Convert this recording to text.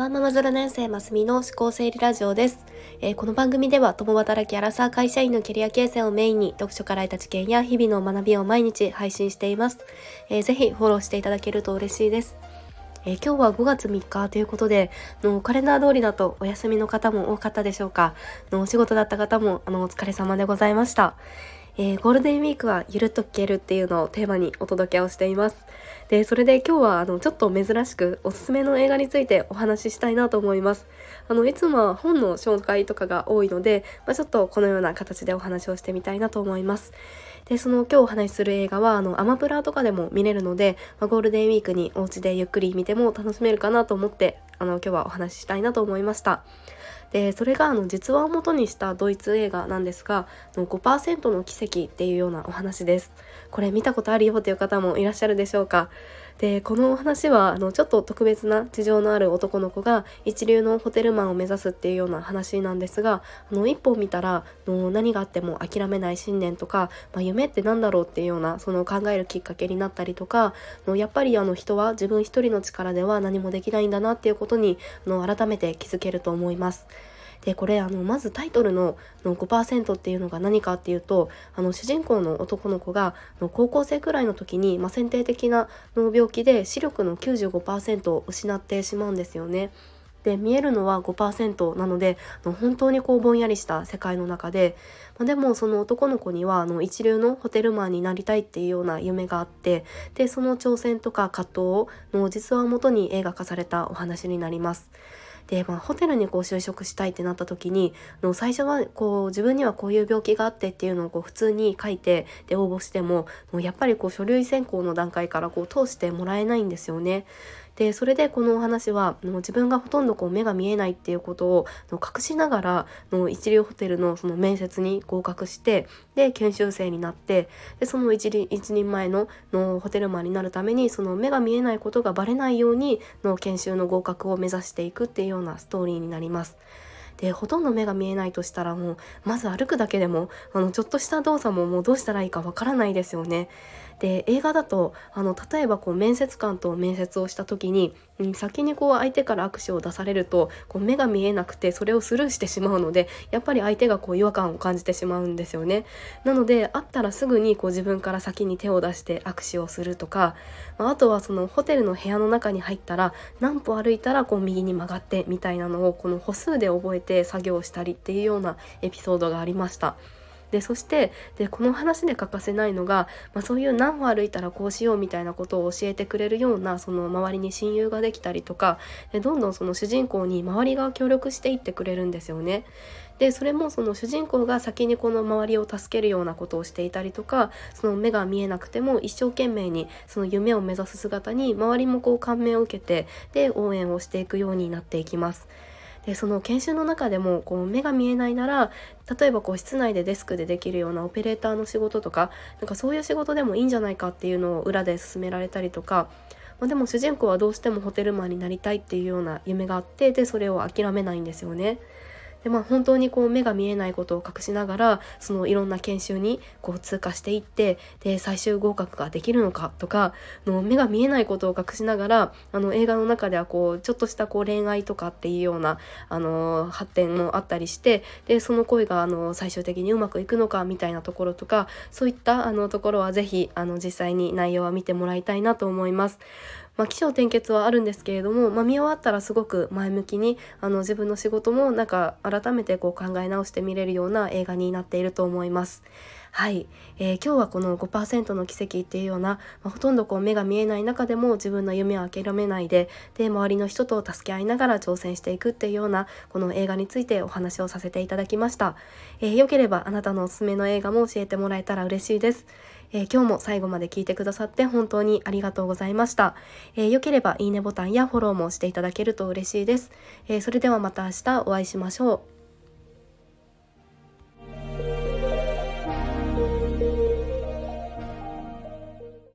ワンママ0年生ますみの思考整理ラジオです、えー、この番組では共働きアラサー会社員のキャリア形成をメインに読書から得た知見や日々の学びを毎日配信しています、えー、ぜひフォローしていただけると嬉しいです。えー、今日は5月3日ということでのカレンダー通りだとお休みの方も多かったでしょうか？のお仕事だった方もあのお疲れ様でございました、えー、ゴールデンウィークはゆるっと聞けるっていうのをテーマにお届けをしています。で、それで今日はあのちょっと珍しくおすすめの映画についてお話ししたいなと思います。あのいつもは本の紹介とかが多いので、まあ、ちょっとこのような形でお話をしてみたいなと思います。で、その今日お話しする映画はあのアマプラとかでも見れるので、まあ、ゴールデンウィークにお家でゆっくり見ても楽しめるかなと思ってあの今日はお話ししたいなと思いました。でそれがあの実話をもとにしたドイツ映画なんですが5%の奇跡っていうようなお話です。これ見たことあるよっていう方もいらっしゃるでしょうか。でこのお話はあのちょっと特別な事情のある男の子が一流のホテルマンを目指すっていうような話なんですがあの一本見たらの何があっても諦めない信念とか、まあ、夢って何だろうっていうようなその考えるきっかけになったりとかのやっぱりあの人は自分一人の力では何もできないんだなっていうことにあの改めて気づけると思います。でこれあのまずタイトルのの5%っていうのが何かっていうとあの主人公の男の子が高校生くらいの時に、まあ、先天的なの病気で視力の95%を失ってしまうんですよね。で見えるのは5%なので本当にこうぼんやりした世界の中で、まあ、でもその男の子にはあの一流のホテルマンになりたいっていうような夢があってでその挑戦とか葛藤をの実話をもとに映画化されたお話になります。で、まあ、ホテルにこう就職したいってなった時にの最初はこう自分にはこういう病気があってっていうのをこう普通に書いてで応募してももうやっぱりこう書類選考の段階からこう通してもらえないんですよね。でそれでこのお話はもう自分がほとんどこう目が見えないっていうことを隠しながらの一流ホテルのその面接に合格してで研修生になってでその一一人前ののホテルマンになるためにその目が見えないことがバレないようにの研修の合格を目指していくっていうようなストーリーになります。でほとんど目が見えないとしたらもうまず歩くだけでもあのちょっとした動作ももうどうしたらいいかわからないですよね。で映画だとあの例えばこう面接官と面接をした時に、先にこう相手から握手を出されるとこう目が見えなくてそれをスルーしてしまうのでやっぱり相手がこう違和感を感じてしまうんですよね。なので会ったらすぐにこう自分から先に手を出して握手をするとか、まあ、あとはそのホテルの部屋の中に入ったら何歩歩いたらこう右に曲がってみたいなのをこの歩数で覚えて作業したりっていうようなエピソードがありました。でそしてでこの話で欠かせないのが、まあ、そういう何歩歩いたらこうしようみたいなことを教えてくれるようなその周りに親友ができたりとかでどんどんその主人公に周りが協力していってくれるんですよね。でそれもその主人公が先にこの周りを助けるようなことをしていたりとかその目が見えなくても一生懸命にその夢を目指す姿に周りもこう感銘を受けてで応援をしていくようになっていきます。でその研修の中でもこう目が見えないなら例えばこう室内でデスクでできるようなオペレーターの仕事とかなんかそういう仕事でもいいんじゃないかっていうのを裏で勧められたりとか、まあ、でも主人公はどうしてもホテルマンになりたいっていうような夢があってでそれを諦めないんですよね。でまあ本当にこう目が見えないことを隠しながらそのいろんな研修にこう通過していってで最終合格ができるのかとかの目が見えないことを隠しながらあの映画の中ではこうちょっとしたこう恋愛とかっていうようなあの発展もあったりしてでその恋があの最終的にうまくいくのかみたいなところとかそういったあのところは是非あの実際に内容は見てもらいたいなと思います。まあ、起承転結はあるんですけれども、まあ、見終わったらすごく前向きにあの自分の仕事もなんか改めてこう考え直して見れるような映画になっていると思います。はい、えー、今日はこの5%の奇跡っていうような、まあ、ほとんどこう目が見えない中でも自分の夢を諦めないでで周りの人と助け合いながら挑戦していくっていうようなこの映画についてお話をさせていただきました。えー、よければあなたのおすすめの映画も教えてもらえたら嬉しいです。えー、今日も最後まで聞いてくださって本当にありがとうございました。えー、よければいいねボタンやフォローもしていただけると嬉しいです。えー、それではまた明日お会いしましょう。